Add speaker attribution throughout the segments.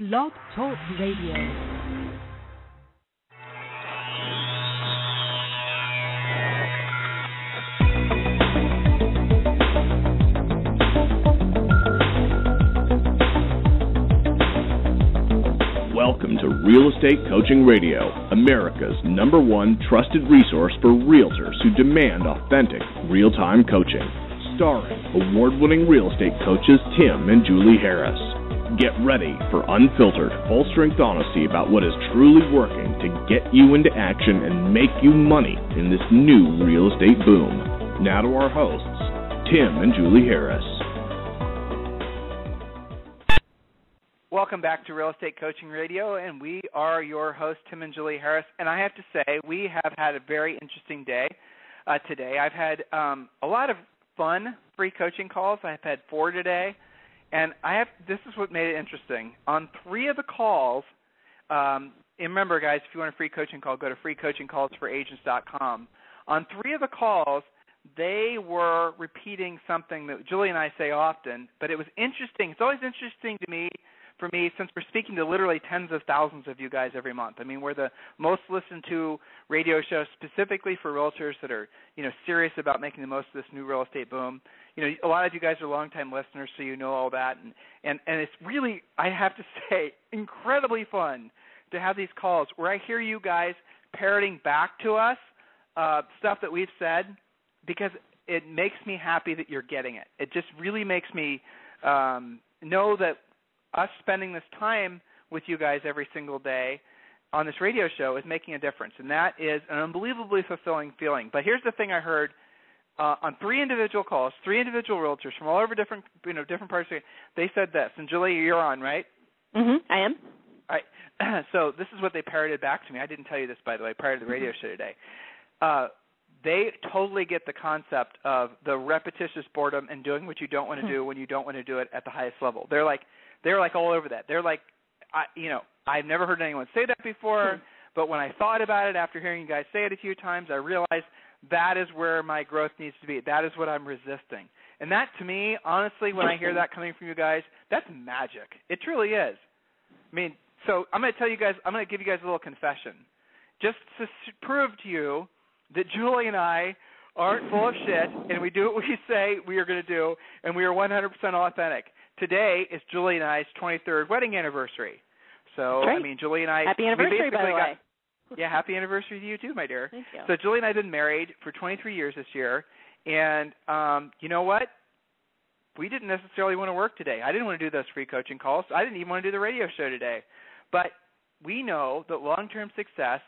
Speaker 1: Blog Talk Radio.
Speaker 2: Welcome to Real Estate Coaching Radio, America's number one trusted resource for realtors who demand authentic, real time coaching. Starring award winning real estate coaches Tim and Julie Harris. Get ready for unfiltered, full strength honesty about what is truly working to get you into action and make you money in this new real estate boom. Now to our hosts, Tim and Julie Harris.
Speaker 3: Welcome back to Real Estate Coaching Radio, and we are your hosts, Tim and Julie Harris. And I have to say, we have had a very interesting day uh, today. I've had um, a lot of fun free coaching calls. I've had four today, and I have. This is what made it interesting. On three of the calls, um, and remember, guys, if you want a free coaching call, go to freecoachingcallsforagents.com. On three of the calls, they were repeating something that Julie and I say often, but it was interesting. It's always interesting to me for me since we're speaking to literally tens of thousands of you guys every month. I mean, we're the most listened to radio show specifically for realtors that are, you know, serious about making the most of this new real estate boom. You know, a lot of you guys are longtime listeners, so you know all that, and and and it's really, I have to say, incredibly fun to have these calls where I hear you guys parroting back to us uh, stuff that we've said because it makes me happy that you're getting it. It just really makes me um, know that us spending this time with you guys every single day on this radio show is making a difference, and that is an unbelievably fulfilling feeling. But here's the thing I heard uh, on three individual calls, three individual realtors from all over different, you know, different parts. Of the, they said this, and Julie, you're on, right?
Speaker 4: Mhm. I am.
Speaker 3: All right. so this is what they parroted back to me. I didn't tell you this, by the way, prior to the radio show today. Uh, they totally get the concept of the repetitious boredom and doing what you don't want to do when you don't want to do it at the highest level. They're like they're like all over that. They're like I you know, I've never heard anyone say that before, but when I thought about it after hearing you guys say it a few times, I realized that is where my growth needs to be. That is what I'm resisting. And that to me, honestly, when I hear that coming from you guys, that's magic. It truly is. I mean, so I'm going to tell you guys, I'm going to give you guys a little confession. Just to s- prove to you that Julie and I aren't full of shit and we do what we say we are going to do and we are 100% authentic. Today is Julie and I's 23rd wedding anniversary. So,
Speaker 4: Great.
Speaker 3: I mean, Julie and I
Speaker 4: Happy anniversary, by the
Speaker 3: got-
Speaker 4: way.
Speaker 3: Yeah, happy anniversary to you too, my dear.
Speaker 4: Thank you.
Speaker 3: So Julie and I have been married for 23 years this year, and um, you know what? We didn't necessarily want to work today. I didn't want to do those free coaching calls. I didn't even want to do the radio show today. But we know that long-term success,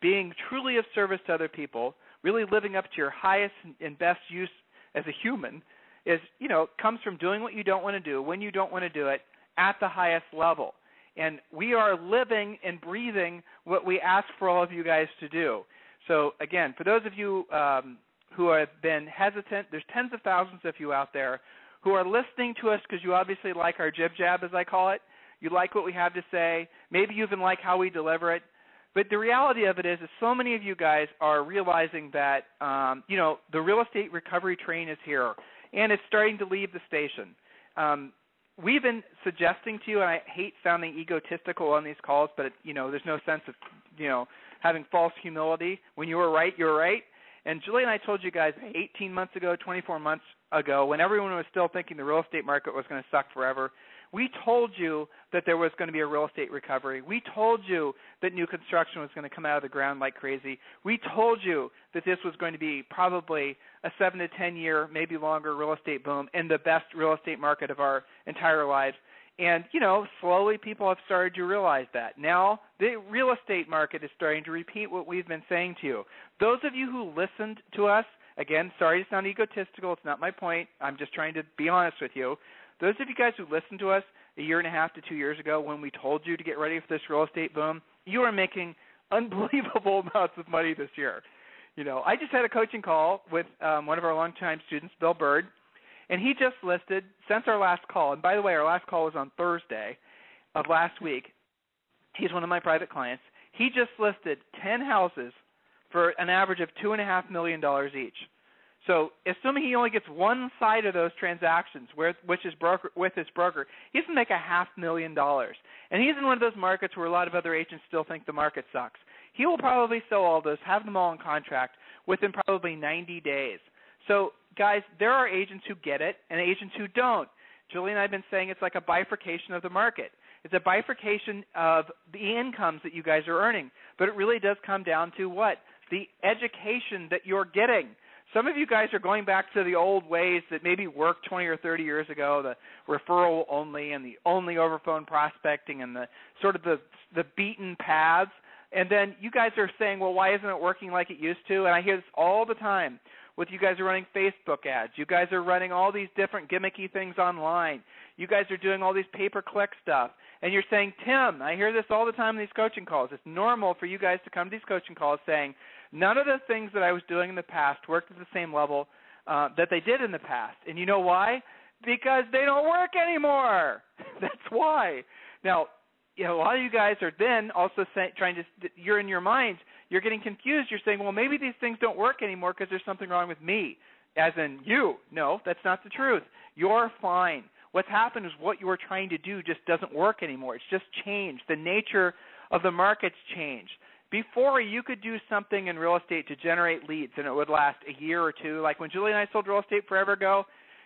Speaker 3: being truly of service to other people, really living up to your highest and best use as a human, is you know comes from doing what you don't want to do when you don't want to do it at the highest level. And we are living and breathing what we ask for all of you guys to do. So again, for those of you um, who have been hesitant, there's tens of thousands of you out there who are listening to us because you obviously like our jib jab, as I call it. You like what we have to say. Maybe you even like how we deliver it. But the reality of it is, is so many of you guys are realizing that um, you know the real estate recovery train is here, and it's starting to leave the station. Um, we've been suggesting to you, and I hate sounding egotistical on these calls, but it, you know, there's no sense of you know having false humility. When you were right, you were right. And Julie and I told you guys 18 months ago, 24 months ago, when everyone was still thinking the real estate market was going to suck forever, we told you that there was going to be a real estate recovery. We told you that new construction was going to come out of the ground like crazy. We told you that this was going to be probably a 7 to 10 year, maybe longer real estate boom in the best real estate market of our entire lives. And, you know, slowly people have started to realize that. Now, the real estate market is starting to repeat what we've been saying to you. Those of you who listened to us, again, sorry to sound egotistical, it's not my point. I'm just trying to be honest with you. Those of you guys who listened to us a year and a half to two years ago when we told you to get ready for this real estate boom, you are making unbelievable amounts of money this year. You know, I just had a coaching call with um, one of our longtime students, Bill Bird, and he just listed since our last call. And by the way, our last call was on Thursday of last week. He's one of my private clients. He just listed ten houses for an average of two and a half million dollars each. So, assuming he only gets one side of those transactions, with, which is broker with his broker, he's to make a half million dollars. And he's in one of those markets where a lot of other agents still think the market sucks. He will probably sell all those, have them all in contract within probably 90 days. So, guys, there are agents who get it and agents who don't. Julie and I have been saying it's like a bifurcation of the market. It's a bifurcation of the incomes that you guys are earning. But it really does come down to what? The education that you're getting. Some of you guys are going back to the old ways that maybe worked 20 or 30 years ago, the referral only and the only over phone prospecting and the sort of the the beaten paths. And then you guys are saying, well, why isn't it working like it used to? And I hear this all the time with you guys are running Facebook ads. You guys are running all these different gimmicky things online. You guys are doing all these pay per click stuff. And you're saying, Tim, I hear this all the time in these coaching calls. It's normal for you guys to come to these coaching calls saying, none of the things that I was doing in the past worked at the same level uh, that they did in the past. And you know why? Because they don't work anymore. That's why. Now, you know, a lot of you guys are then also say, trying to, you're in your minds, you're getting confused. You're saying, well, maybe these things don't work anymore because there's something wrong with me, as in you. No, that's not the truth. You're fine. What's happened is what you were trying to do just doesn't work anymore. It's just changed. The nature of the market's changed. Before, you could do something in real estate to generate leads, and it would last a year or two. Like when Julie and I sold real estate forever ago,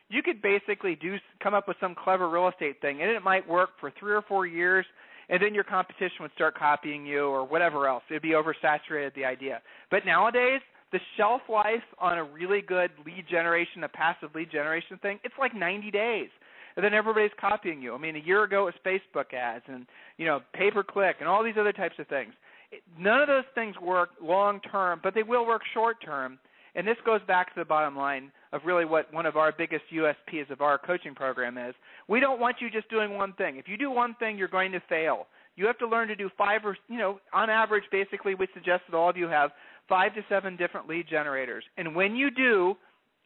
Speaker 3: you could basically do come up with some clever real estate thing, and it might work for three or four years and then your competition would start copying you or whatever else. It'd be oversaturated the idea. But nowadays, the shelf life on a really good lead generation, a passive lead generation thing, it's like 90 days. And then everybody's copying you. I mean, a year ago it was Facebook ads and you know pay per click and all these other types of things. None of those things work long term, but they will work short term. And this goes back to the bottom line of really what one of our biggest USPs of our coaching program is. We don't want you just doing one thing. If you do one thing, you're going to fail. You have to learn to do five or, you know, on average, basically, we suggest that all of you have five to seven different lead generators. And when you do,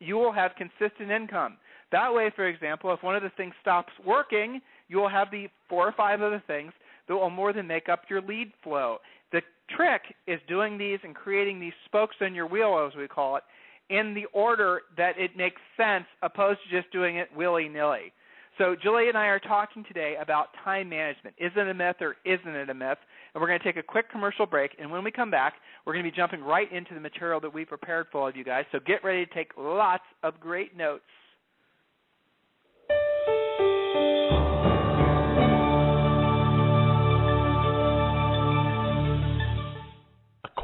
Speaker 3: you will have consistent income. That way, for example, if one of the things stops working, you will have the four or five other things that will more than make up your lead flow. The trick is doing these and creating these spokes on your wheel, as we call it, in the order that it makes sense, opposed to just doing it willy nilly. So, Julie and I are talking today about time management. Is it a myth or isn't it a myth? And we're going to take a quick commercial break. And when we come back, we're going to be jumping right into the material that we prepared for all of you guys. So, get ready to take lots of great notes.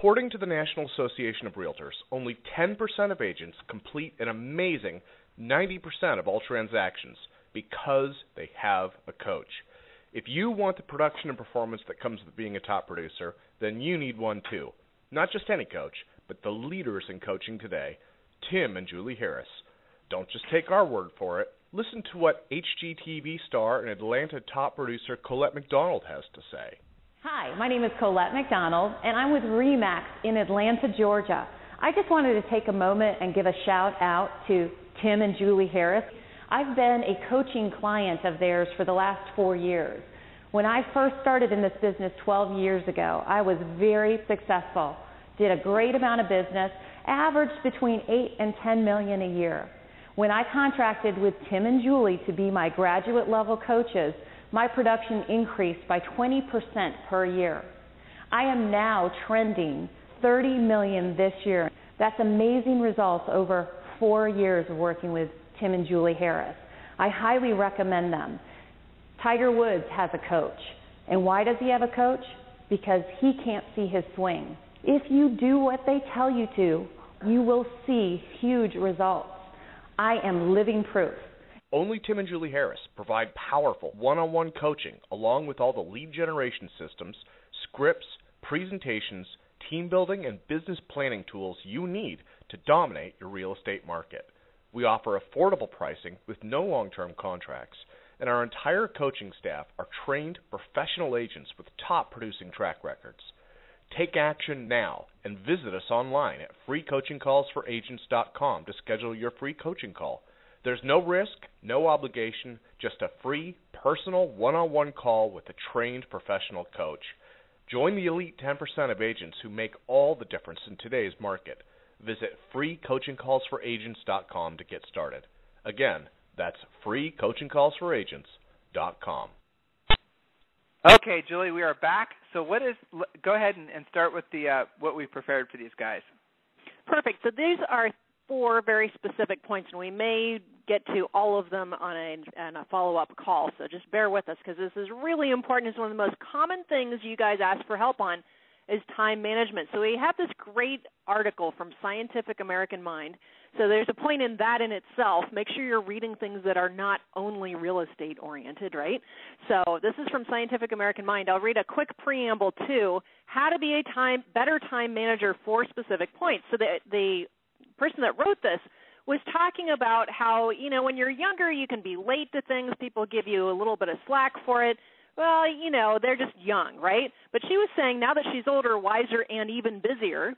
Speaker 2: According to the National Association of Realtors, only 10% of agents complete an amazing 90% of all transactions because they have a coach. If you want the production and performance that comes with being a top producer, then you need one too. Not just any coach, but the leaders in coaching today, Tim and Julie Harris. Don't just take our word for it. Listen to what HGTV star and Atlanta top producer Colette McDonald has to say.
Speaker 1: Hi, my name is Colette McDonald, and I'm with REMAX in Atlanta, Georgia. I just wanted to take a moment and give a shout out to Tim and Julie Harris. I've been a coaching client of theirs for the last four years. When I first started in this business 12 years ago, I was very successful, did a great amount of business, averaged between 8 and 10 million a year. When I contracted with Tim and Julie to be my graduate level coaches, my production increased by 20% per year. I am now trending 30 million this year. That's amazing results over four years of working with Tim and Julie Harris. I highly recommend them. Tiger Woods has a coach. And why does he have a coach? Because he can't see his swing. If you do what they tell you to, you will see huge results. I am living proof.
Speaker 2: Only Tim and Julie Harris provide powerful one on one coaching along with all the lead generation systems, scripts, presentations, team building, and business planning tools you need to dominate your real estate market. We offer affordable pricing with no long term contracts, and our entire coaching staff are trained professional agents with top producing track records. Take action now and visit us online at freecoachingcallsforagents.com to schedule your free coaching call. There's no risk, no obligation, just a free, personal, one on one call with a trained professional coach. Join the elite 10% of agents who make all the difference in today's market.
Speaker 4: Visit freecoachingcallsforagents.com to get started. Again, that's freecoachingcallsforagents.com.
Speaker 3: Okay, Julie, we are back. So, what is? Go ahead and, and start with the uh, what we prepared for these guys.
Speaker 5: Perfect. So these are four very specific points, and we may get to all of them on a, on a follow-up call. So just bear with us because this is really important. It's one of the most common things you guys ask for help on is time management. So we have this great article from Scientific American Mind. So there's a point in that in itself. Make sure you're reading things that are not only real estate oriented, right? So this is from Scientific American Mind. I'll read a quick preamble to how to be a time better time manager for specific points. So the the person that wrote this was talking about how, you know, when you're younger you can be late to things, people give you a little bit of slack for it well, you know, they're just young, right? But she was saying now that she's older, wiser, and even busier,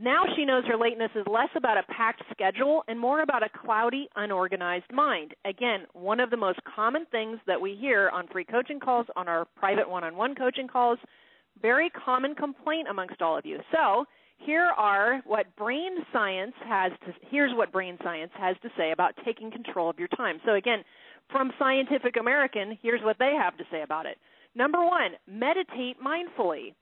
Speaker 5: now she knows her lateness is less about a packed schedule and more about a cloudy, unorganized mind. Again, one of the most common things that we hear on free coaching calls, on our private one on one coaching calls, very common complaint amongst all of you. So, here are what brain science has to here's what brain science has to say about taking control of your time. So again, from Scientific American, here's what they have to say about it. Number one, meditate mindfully.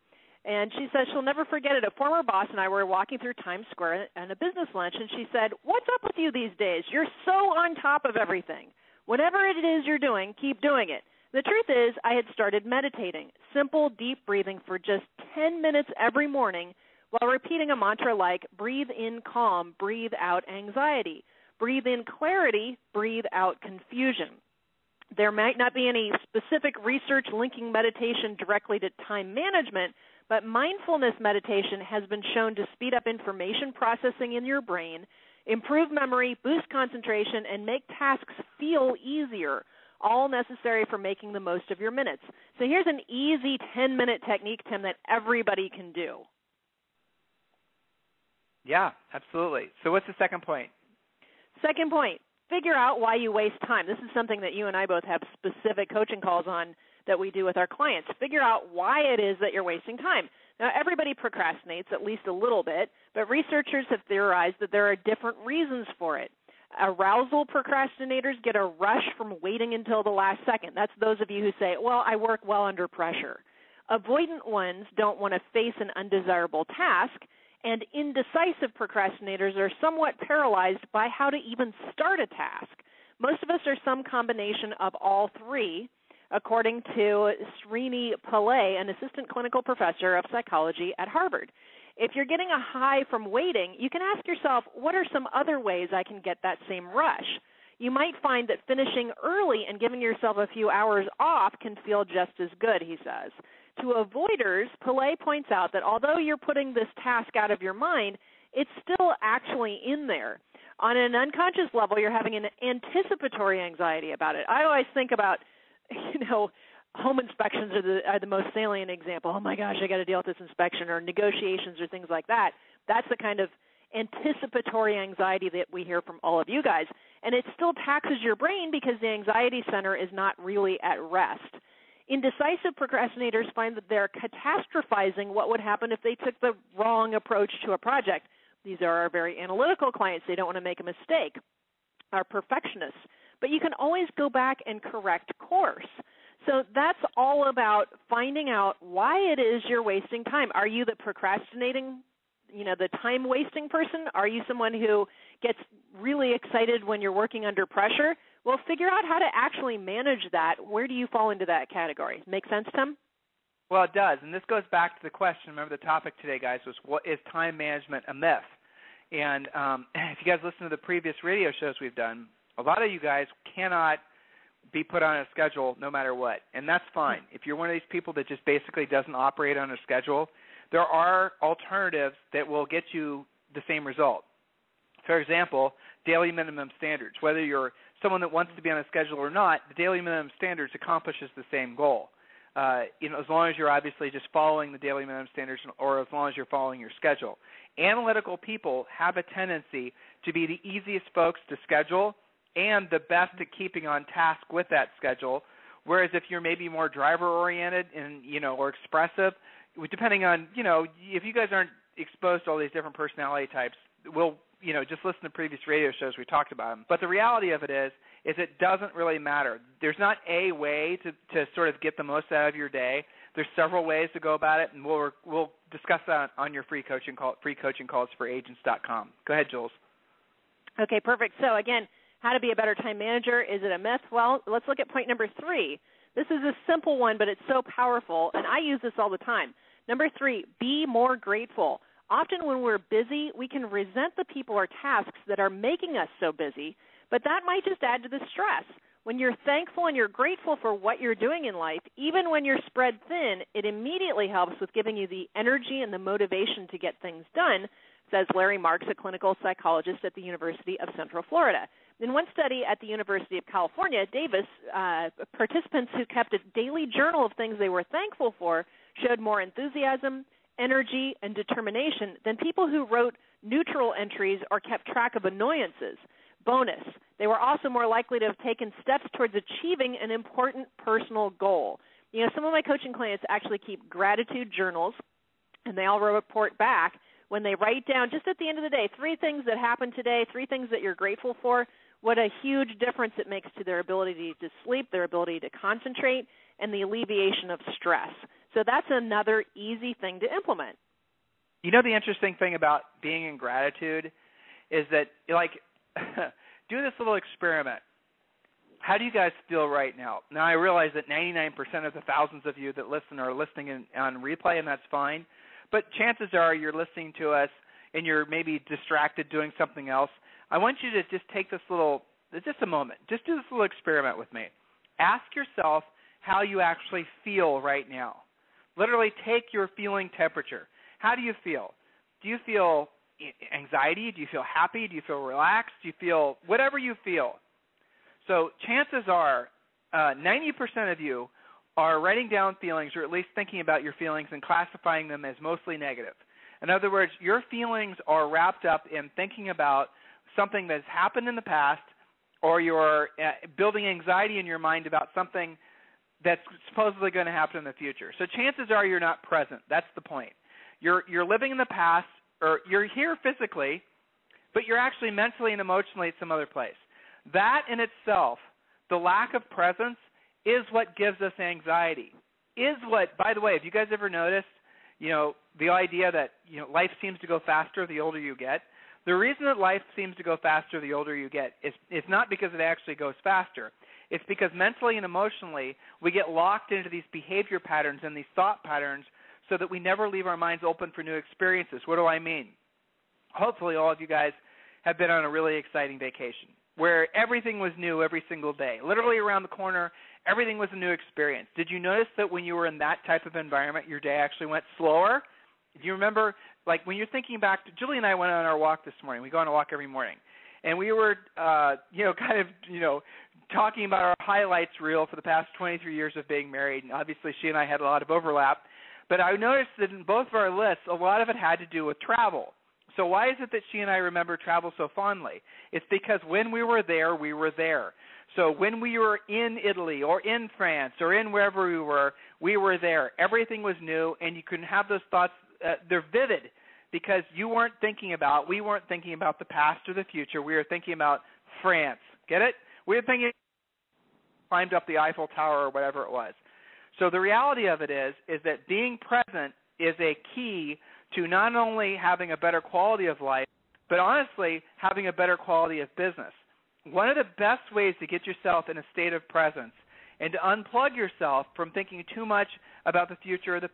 Speaker 5: And she says she'll never forget it. A former boss and I were walking through Times Square and a business lunch, and she said, What's up with you these days? You're so on top of everything. Whatever it is you're doing, keep doing it. The truth is, I had started meditating, simple, deep breathing for just 10 minutes every morning while repeating a mantra like breathe in calm, breathe out anxiety. Breathe in clarity, breathe out confusion. There might not be any specific research linking meditation directly to time management, but mindfulness meditation has been shown to speed up information processing in your brain, improve memory, boost concentration, and make tasks feel easier, all necessary for making the most of your minutes. So here's an easy 10 minute technique, Tim, that everybody can do.
Speaker 3: Yeah, absolutely. So what's the second point?
Speaker 5: Second point, figure out why you waste time. This is something that you and I both have specific coaching calls on that we do with our clients. Figure out why it is that you're wasting time. Now, everybody procrastinates at least a little bit, but researchers have theorized that there are different reasons for it. Arousal procrastinators get a rush from waiting until the last second. That's those of you who say, Well, I work well under pressure. Avoidant ones don't want to face an undesirable task and indecisive procrastinators are somewhat paralyzed by how to even start a task. Most of us are some combination of all three, according to Srini Pillay, an assistant clinical professor of psychology at Harvard. If you're getting a high from waiting, you can ask yourself, what are some other ways I can get that same rush? You might find that finishing early and giving yourself a few hours off can feel just as good, he says. To avoiders, Pillay points out that although you're putting this task out of your mind, it's still actually in there. On an unconscious level, you're having an anticipatory anxiety about it. I always think about, you know, home inspections are the are the most salient example. Oh my gosh, I got to deal with this inspection or negotiations or things like that. That's the kind of anticipatory anxiety that we hear from all of you guys. And it still taxes your brain because the anxiety center is not really at rest. Indecisive procrastinators find that they're catastrophizing what would happen if they took the wrong approach to a project. These are our very analytical clients. They don't want to make a mistake. Our perfectionists. But you can always go back and correct course. So that's all about finding out why it is you're wasting time. Are you the procrastinating, you know, the time wasting person? Are you someone who gets really excited when you're working under pressure? Well, figure out how to actually manage that. Where do you fall into that category? Make sense, Tim?
Speaker 3: Well, it does. And this goes back to the question. Remember, the topic today, guys, was what is time management a myth? And um, if you guys listen to the previous radio shows we've done, a lot of you guys cannot be put on a schedule no matter what. And that's fine. If you're one of these people that just basically doesn't operate on a schedule, there are alternatives that will get you the same result. For example, daily minimum standards. Whether you're someone that wants to be on a schedule or not, the daily minimum standards accomplishes the same goal. Uh, you know, as long as you're obviously just following the daily minimum standards, or as long as you're following your schedule. Analytical people have a tendency to be the easiest folks to schedule and the best at keeping on task with that schedule. Whereas if you're maybe more driver oriented and you know or expressive, depending on you know if you guys aren't exposed to all these different personality types, we'll you know just listen to previous radio shows we talked about them. But the reality of it is is it doesn't really matter. There's not a way to to sort of get the most out of your day. There's several ways to go about it, and we'll we'll discuss that on your free coaching call free coaching calls for agents.com. Go ahead, Jules.
Speaker 5: Okay, perfect. So again, how to be a better time manager? Is it a myth? Well, let's look at point number three. This is a simple one, but it's so powerful, and I use this all the time. Number three, be more grateful. Often when we're busy, we can resent the people or tasks that are making us so busy, but that might just add to the stress. When you're thankful and you're grateful for what you're doing in life, even when you're spread thin, it immediately helps with giving you the energy and the motivation to get things done, says Larry Marks, a clinical psychologist at the University of Central Florida. In one study at the University of California, Davis, uh, participants who kept a daily journal of things they were thankful for showed more enthusiasm, energy, and determination than people who wrote neutral entries or kept track of annoyances. Bonus, they were also more likely to have taken steps towards achieving an important personal goal. You know, some of my coaching clients actually keep gratitude journals, and they all report back when they write down just at the end of the day three things that happened today, three things that you're grateful for. What a huge difference it makes to their ability to sleep, their ability to concentrate, and the alleviation of stress. So that's another easy thing to implement.
Speaker 3: You know the interesting thing about being in gratitude is that like do this little experiment. How do you guys feel right now? Now I realize that 99% of the thousands of you that listen are listening in, on replay and that's fine. But chances are you're listening to us and you're maybe distracted doing something else. I want you to just take this little just a moment. Just do this little experiment with me. Ask yourself how you actually feel right now. Literally take your feeling temperature. How do you feel? Do you feel anxiety? Do you feel happy? Do you feel relaxed? Do you feel whatever you feel? So chances are, uh, 90% of you are writing down feelings or at least thinking about your feelings and classifying them as mostly negative. In other words, your feelings are wrapped up in thinking about something that's happened in the past or you're uh, building anxiety in your mind about something that's supposedly going to happen in the future. So chances are you're not present. That's the point. You're you're living in the past or you're here physically, but you're actually mentally and emotionally at some other place. That in itself, the lack of presence is what gives us anxiety. Is what by the way, have you guys ever noticed, you know, the idea that, you know, life seems to go faster the older you get? The reason that life seems to go faster the older you get is is not because it actually goes faster. It's because mentally and emotionally we get locked into these behavior patterns and these thought patterns so that we never leave our minds open for new experiences. What do I mean? Hopefully, all of you guys have been on a really exciting vacation where everything was new every single day. Literally around the corner, everything was a new experience. Did you notice that when you were in that type of environment, your day actually went slower? Do you remember, like, when you're thinking back to Julie and I went on our walk this morning. We go on a walk every morning. And we were, uh, you know, kind of, you know, talking about our highlights reel for the past 23 years of being married, and obviously she and I had a lot of overlap. But I noticed that in both of our lists, a lot of it had to do with travel. So why is it that she and I remember travel so fondly? It's because when we were there, we were there. So when we were in Italy or in France or in wherever we were, we were there. Everything was new, and you can have those thoughts. Uh, they're vivid because you weren't thinking about, we weren't thinking about the past or the future. We were thinking about France. Get it? We were thinking climbed up the Eiffel Tower or whatever it was. So the reality of it is is that being present is a key to not only having a better quality of life, but honestly having a better quality of business. One of the best ways to get yourself in a state of presence and to unplug yourself from thinking too much about the future or the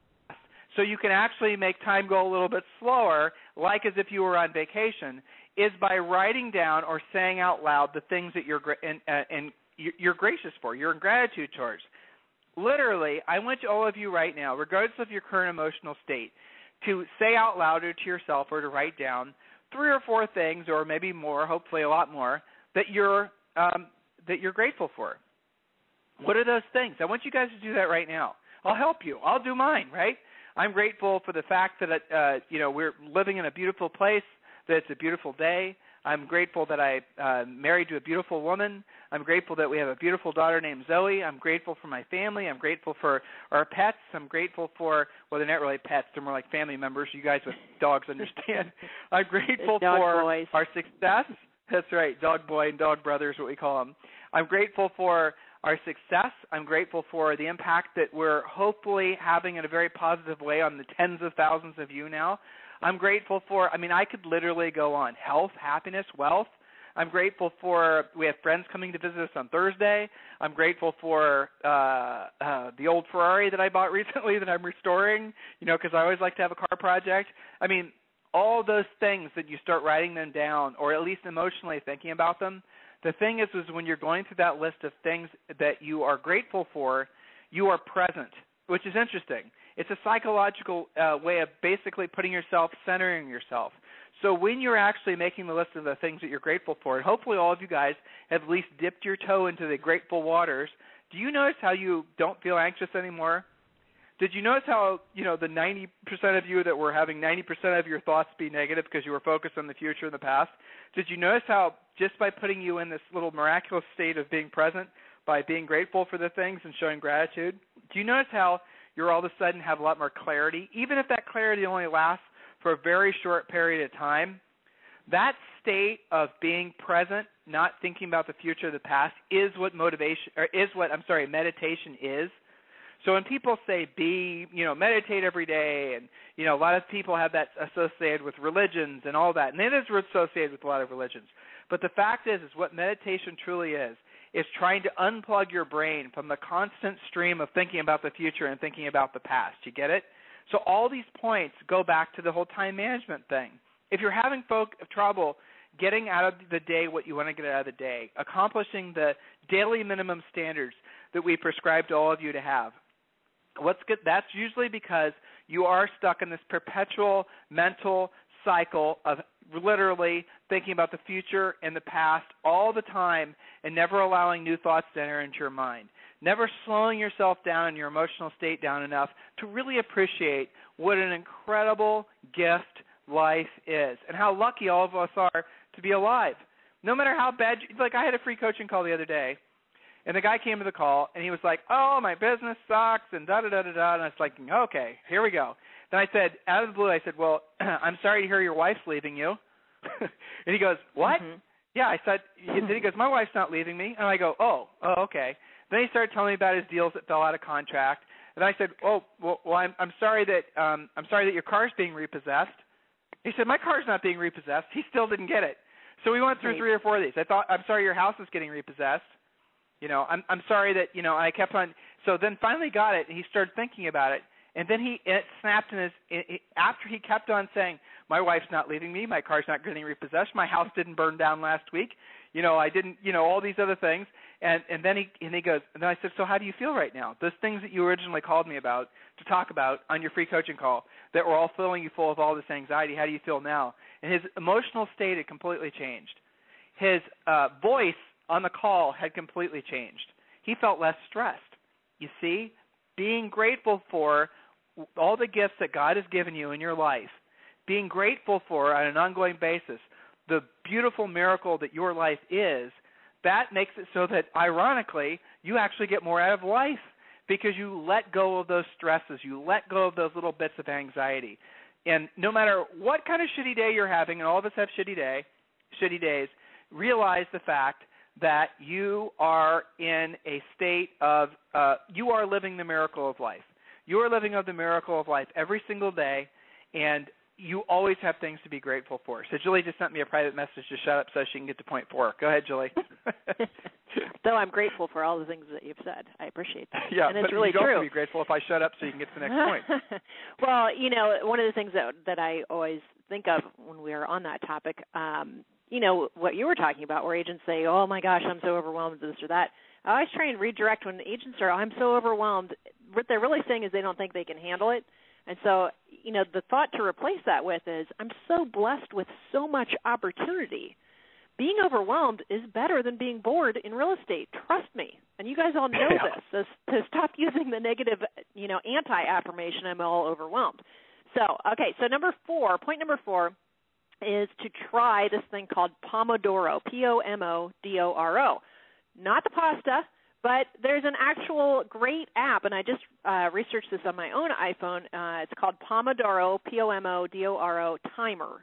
Speaker 3: so you can actually make time go a little bit slower, like as if you were on vacation, is by writing down or saying out loud the things that you're in, uh, in you're gracious for, you're in gratitude towards. Literally, I want all of you right now, regardless of your current emotional state, to say out loud or to yourself or to write down three or four things, or maybe more, hopefully a lot more, that you're um, that you're grateful for. What are those things? I want you guys to do that right now. I'll help you. I'll do mine. Right? I'm grateful for the fact that uh, you know we're living in a beautiful place. That it's a beautiful day. I'm grateful that I uh, married to a beautiful woman. I'm grateful that we have a beautiful daughter named Zoe. I'm grateful for my family. I'm grateful for our pets. I'm grateful for well, they're not really pets; they're more like family members. You guys with dogs understand. I'm grateful for
Speaker 5: boys.
Speaker 3: our success. That's right, dog boy and dog brother is what we call them. I'm grateful for our success. I'm grateful for the impact that we're hopefully having in a very positive way on the tens of thousands of you now. I'm grateful for, I mean, I could literally go on health, happiness, wealth. I'm grateful for we have friends coming to visit us on Thursday. I'm grateful for uh, uh, the old Ferrari that I bought recently that I'm restoring. You know, because I always like to have a car project. I mean, all those things that you start writing them down, or at least emotionally thinking about them. The thing is, is when you're going through that list of things that you are grateful for, you are present, which is interesting. It's a psychological uh, way of basically putting yourself, centering yourself. So when you're actually making the list of the things that you're grateful for, and hopefully all of you guys have at least dipped your toe into the grateful waters, do you notice how you don't feel anxious anymore? Did you notice how you know the 90% of you that were having 90% of your thoughts be negative because you were focused on the future and the past? Did you notice how just by putting you in this little miraculous state of being present, by being grateful for the things and showing gratitude, do you notice how you're all of a sudden have a lot more clarity, even if that clarity only lasts for a very short period of time. That state of being present, not thinking about the future or the past, is what motivation or is what I'm sorry, meditation is. So when people say be, you know, meditate every day, and you know, a lot of people have that associated with religions and all that, and it is associated with a lot of religions. But the fact is, is what meditation truly is is trying to unplug your brain from the constant stream of thinking about the future and thinking about the past. You get it? So all these points go back to the whole time management thing. If you're having folk trouble getting out of the day what you want to get out of the day, accomplishing the daily minimum standards that we prescribe to all of you to have, what's good that's usually because you are stuck in this perpetual mental cycle of literally thinking about the future and the past all the time and never allowing new thoughts to enter into your mind. Never slowing yourself down and your emotional state down enough to really appreciate what an incredible gift life is and how lucky all of us are to be alive. No matter how bad, you, like I had a free coaching call the other day, and the guy came to the call and he was like, "Oh, my business sucks," and da da da da da. And I was like, "Okay, here we go." Then I said, out of the blue, I said, "Well, I'm sorry to hear your wife's leaving you." and he goes, "What?" Mm-hmm. Yeah, I said. Then he goes, "My wife's not leaving me." And I go, "Oh, oh, okay." Then he started telling me about his deals that fell out of contract. And I said, "Oh, well, well I'm I'm sorry that um I'm sorry that your car's being repossessed." He said, "My car's not being repossessed." He still didn't get it. So we went through right. three or four of these. I thought, "I'm sorry your house is getting repossessed." You know, I'm I'm sorry that, you know, I kept on so then finally got it and he started thinking about it and then he it snapped in his it, after he kept on saying, "My wife's not leaving me. My car's not getting repossessed. My house didn't burn down last week. You know, I didn't. You know, all these other things." And and then he and he goes. And then I said, "So how do you feel right now? Those things that you originally called me about to talk about on your free coaching call that were all filling you full of all this anxiety. How do you feel now?" And his emotional state had completely changed. His uh, voice on the call had completely changed. He felt less stressed. You see, being grateful for all the gifts that God has given you in your life, being grateful for on an ongoing basis, the beautiful miracle that your life is, that makes it so that ironically you actually get more out of life because you let go of those stresses, you let go of those little bits of anxiety. And no matter what kind of shitty day you're having, and all of us have shitty day, shitty days, realize the fact that you are in a state of uh, you are living the miracle of life. You are living of the miracle of life every single day, and you always have things to be grateful for. So Julie just sent me a private message to shut up so she can get to point four. Go ahead, Julie.
Speaker 5: Though I'm grateful for all the things that you've said, I appreciate that.
Speaker 3: Yeah,
Speaker 5: and it's
Speaker 3: but
Speaker 5: really
Speaker 3: you'd
Speaker 5: true.
Speaker 3: also be grateful if I shut up so you can get to the next point.
Speaker 5: well, you know, one of the things that that I always think of when we are on that topic, um, you know, what you were talking about, where agents say, "Oh my gosh, I'm so overwhelmed," with this or that. I always try and redirect when agents are, "I'm so overwhelmed." what they're really saying is they don't think they can handle it. And so, you know, the thought to replace that with is I'm so blessed with so much opportunity. Being overwhelmed is better than being bored in real estate. Trust me. And you guys all know
Speaker 3: yeah.
Speaker 5: this. So to stop using the negative, you know, anti-affirmation, I'm all overwhelmed. So, okay, so number 4, point number 4, is to try this thing called Pomodoro, P O M O D O R O. Not the pasta, but there's an actual great app, and I just uh, researched this on my own iPhone. Uh, it's called Pomodoro, P O M O D O R O Timer.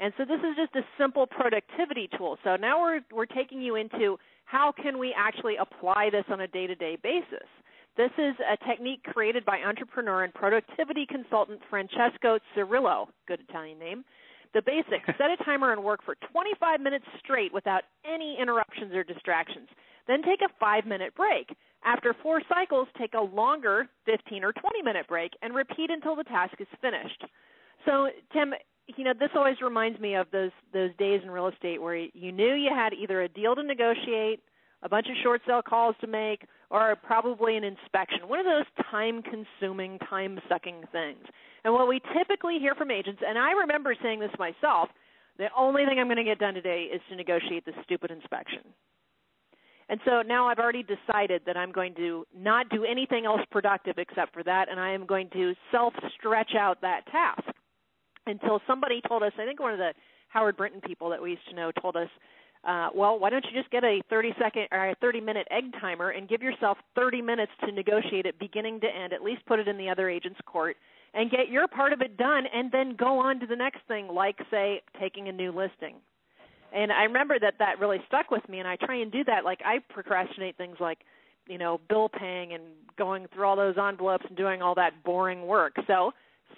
Speaker 5: And so this is just a simple productivity tool. So now we're we're taking you into how can we actually apply this on a day-to-day basis. This is a technique created by entrepreneur and productivity consultant Francesco Cirillo, good Italian name. The basics set a timer and work for 25 minutes straight without any interruptions or distractions. Then take a five minute break. After four cycles, take a longer 15 or 20 minute break and repeat until the task is finished. So, Tim, you know, this always reminds me of those those days in real estate where you knew you had either a deal to negotiate, a bunch of short sale calls to make, or probably an inspection. One of those time consuming, time sucking things. And what we typically hear from agents, and I remember saying this myself, the only thing I'm going to get done today is to negotiate this stupid inspection. And so now I've already decided that I'm going to not do anything else productive except for that, and I am going to self stretch out that task until somebody told us, I think one of the Howard Brinton people that we used to know told us, uh, well, why don't you just get a 30 second or a 30 minute egg timer and give yourself 30 minutes to negotiate it beginning to end, at least put it in the other agent's court and get your part of it done and then go on to the next thing like say taking a new listing. And I remember that that really stuck with me and I try and do that like I procrastinate things like you know bill paying and going through all those envelopes and doing all that boring work. So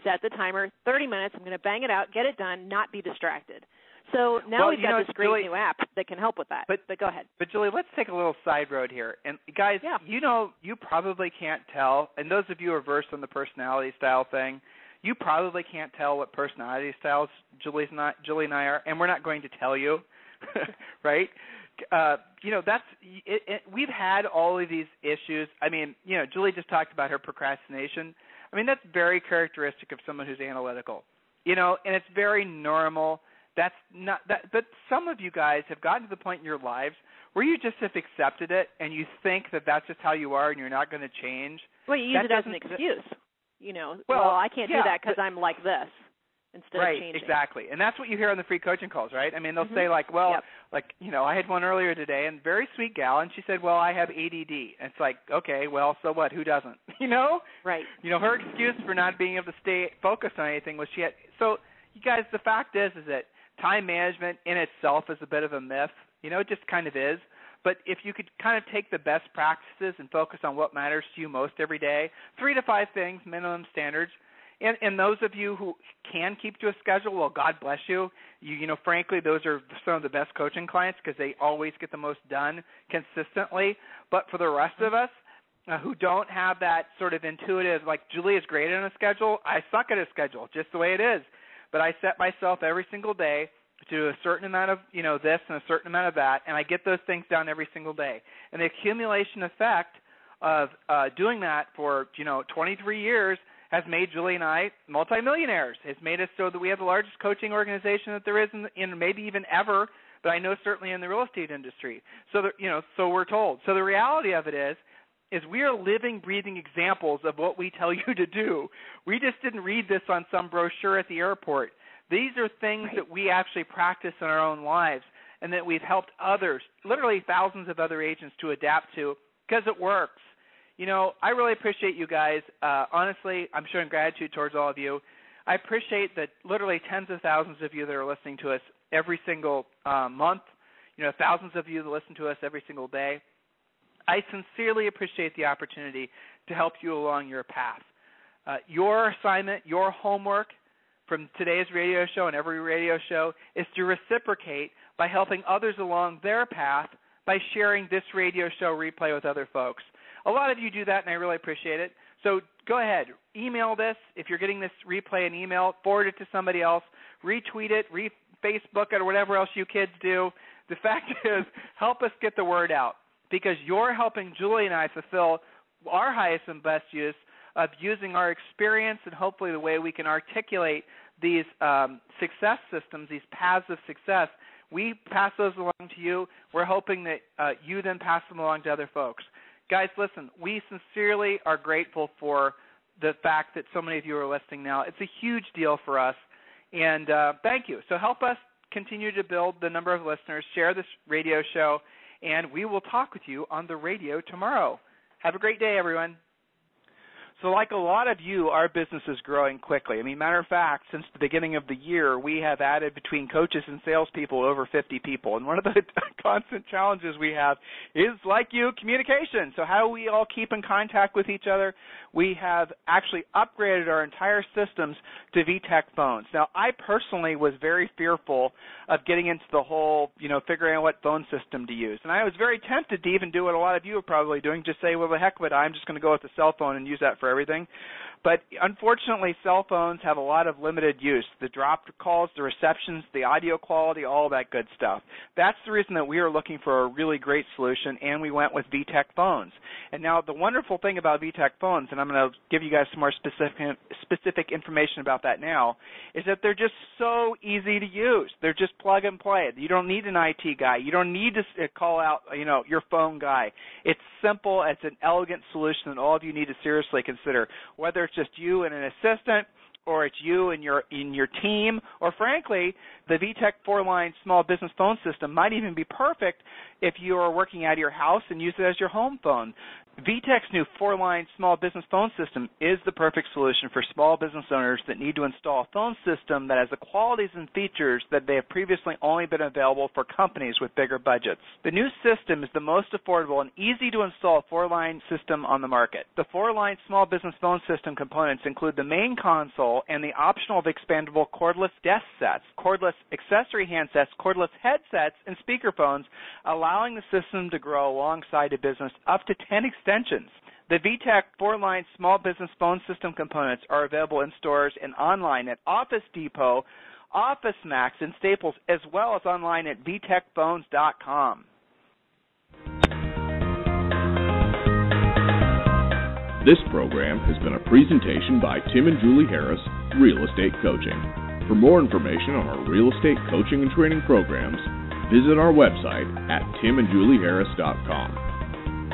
Speaker 5: set the timer 30 minutes i'm going to bang it out get it done not be distracted so now
Speaker 3: well,
Speaker 5: we've got
Speaker 3: know,
Speaker 5: this great
Speaker 3: Julie,
Speaker 5: new app that can help with that
Speaker 3: but,
Speaker 5: but go ahead
Speaker 3: but julie let's take a little side road here and guys
Speaker 5: yeah.
Speaker 3: you know you probably can't tell and those of you who are versed on the personality style thing you probably can't tell what personality styles Julie's not, Julie and I are, and we're not going to tell you, right? Uh, you know, that's it, it, we've had all of these issues. I mean, you know, Julie just talked about her procrastination. I mean, that's very characteristic of someone who's analytical. You know, and it's very normal. That's not that but some of you guys have gotten to the point in your lives where you just have accepted it and you think that that's just how you are and you're not going to change.
Speaker 5: Well, you use
Speaker 3: that
Speaker 5: it as an excuse. You know,
Speaker 3: well,
Speaker 5: well I can't
Speaker 3: yeah,
Speaker 5: do that because I'm like this instead
Speaker 3: right,
Speaker 5: of changing.
Speaker 3: exactly. And that's what you hear on the free coaching calls, right? I mean, they'll
Speaker 5: mm-hmm.
Speaker 3: say like, well,
Speaker 5: yep.
Speaker 3: like, you know, I had one earlier today and very sweet gal and she said, "Well, I have ADD." And it's like, "Okay, well, so what? Who doesn't?" You know?
Speaker 5: Right.
Speaker 3: You know, her excuse for not being able to stay focused on anything was she had so you guys the fact is is that time management in itself is a bit of a myth. You know, it just kind of is. But if you could kind of take the best practices and focus on what matters to you most every day, three to five things, minimum standards, and, and those of you who can keep to a schedule, well, God bless you. You, you know, frankly, those are some of the best coaching clients because they always get the most done consistently. But for the rest of us, uh, who don't have that sort of intuitive, like Julie is great on a schedule. I suck at a schedule, just the way it is. But I set myself every single day to do a certain amount of you know this and a certain amount of that, and I get those things done every single day. And the accumulation effect of uh, doing that for you know 23 years has made Julie and I multimillionaires. It's made us so that we have the largest coaching organization that there is in, in maybe even ever, but I know certainly in the real estate industry. So that, you know, so we're told. So the reality of it is is we are living, breathing examples of what we tell you to do. We just didn't read this on some brochure at the airport. These are things
Speaker 5: right.
Speaker 3: that we actually practice in our own lives and that we've helped others, literally thousands of other agents to adapt to because it works you know, I really appreciate you guys. Uh, honestly, I'm showing gratitude towards all of you. I appreciate that literally tens of thousands of you that are listening to us every single uh, month. You know, thousands of you that listen to us every single day. I sincerely appreciate the opportunity to help you along your path. Uh, your assignment, your homework from today's radio show and every radio show is to reciprocate by helping others along their path by sharing this radio show replay with other folks. A lot of you do that, and I really appreciate it. So go ahead, email this. If you're getting this replay and email, forward it to somebody else, retweet it, re Facebook it, or whatever else you kids do. The fact is, help us get the word out because you're helping Julie and I fulfill our highest and best use of using our experience and hopefully the way we can articulate these um, success systems, these paths of success. We pass those along to you. We're hoping that uh, you then pass them along to other folks guys, listen, we sincerely are grateful for the fact that so many of you are listening now. It's a huge deal for us.
Speaker 6: And uh, thank you. So help us continue to build the number of listeners, share this radio show, and we will talk with you on the radio tomorrow. Have a great day, everyone.
Speaker 3: So, like a lot of you, our business is growing quickly. I mean, matter of fact, since the beginning of the year, we have added between coaches and salespeople over 50 people. And one of the constant challenges we have is, like you, communication. So, how we all keep in contact with each other? We have actually upgraded our entire systems to VTech phones. Now, I personally was very fearful of getting into the whole, you know, figuring out what phone system to use. And I was very tempted to even do what a lot of you are probably doing, just say, well, the heck with it, I'm just going to go with the cell phone and use that for everything. But unfortunately, cell phones have a lot of limited use. The dropped calls, the receptions, the audio quality, all that good stuff. That's the reason that we are looking for a really great solution, and we went with VTech phones. And now the wonderful thing about VTech phones, and I'm going to give you guys some more specific specific information about that now, is that they're just so easy to use. They're just plug and play. You don't need an IT guy. You don't need to uh, call out, you know, your phone guy. It's simple. It's an elegant solution that all of you need to seriously consider. Whether it's just you and an assistant, or it's you and your in your team, or frankly, the VTech four-line small business phone system might even be perfect if you are working out of your house and use it as your home phone. VTech's new four-line small business phone system is the perfect solution for small business owners that need to install a phone system that has the qualities and features that they have previously only been available for companies with bigger budgets. The new system is the most affordable and easy to install four-line system on the market. The four-line small business phone system components include the main console and the optional of expandable cordless desk sets, cordless accessory handsets, cordless headsets, and speakerphones, allowing the system to grow alongside a business up to 10 extensions. The VTech four-line small business phone system components are available in stores and online at Office Depot, Office Max, and Staples, as well as online at vtechphones.com.
Speaker 2: This program has been a presentation by Tim and Julie Harris, Real Estate Coaching. For more information on our real estate coaching and training programs, visit our website at timandjulieharris.com.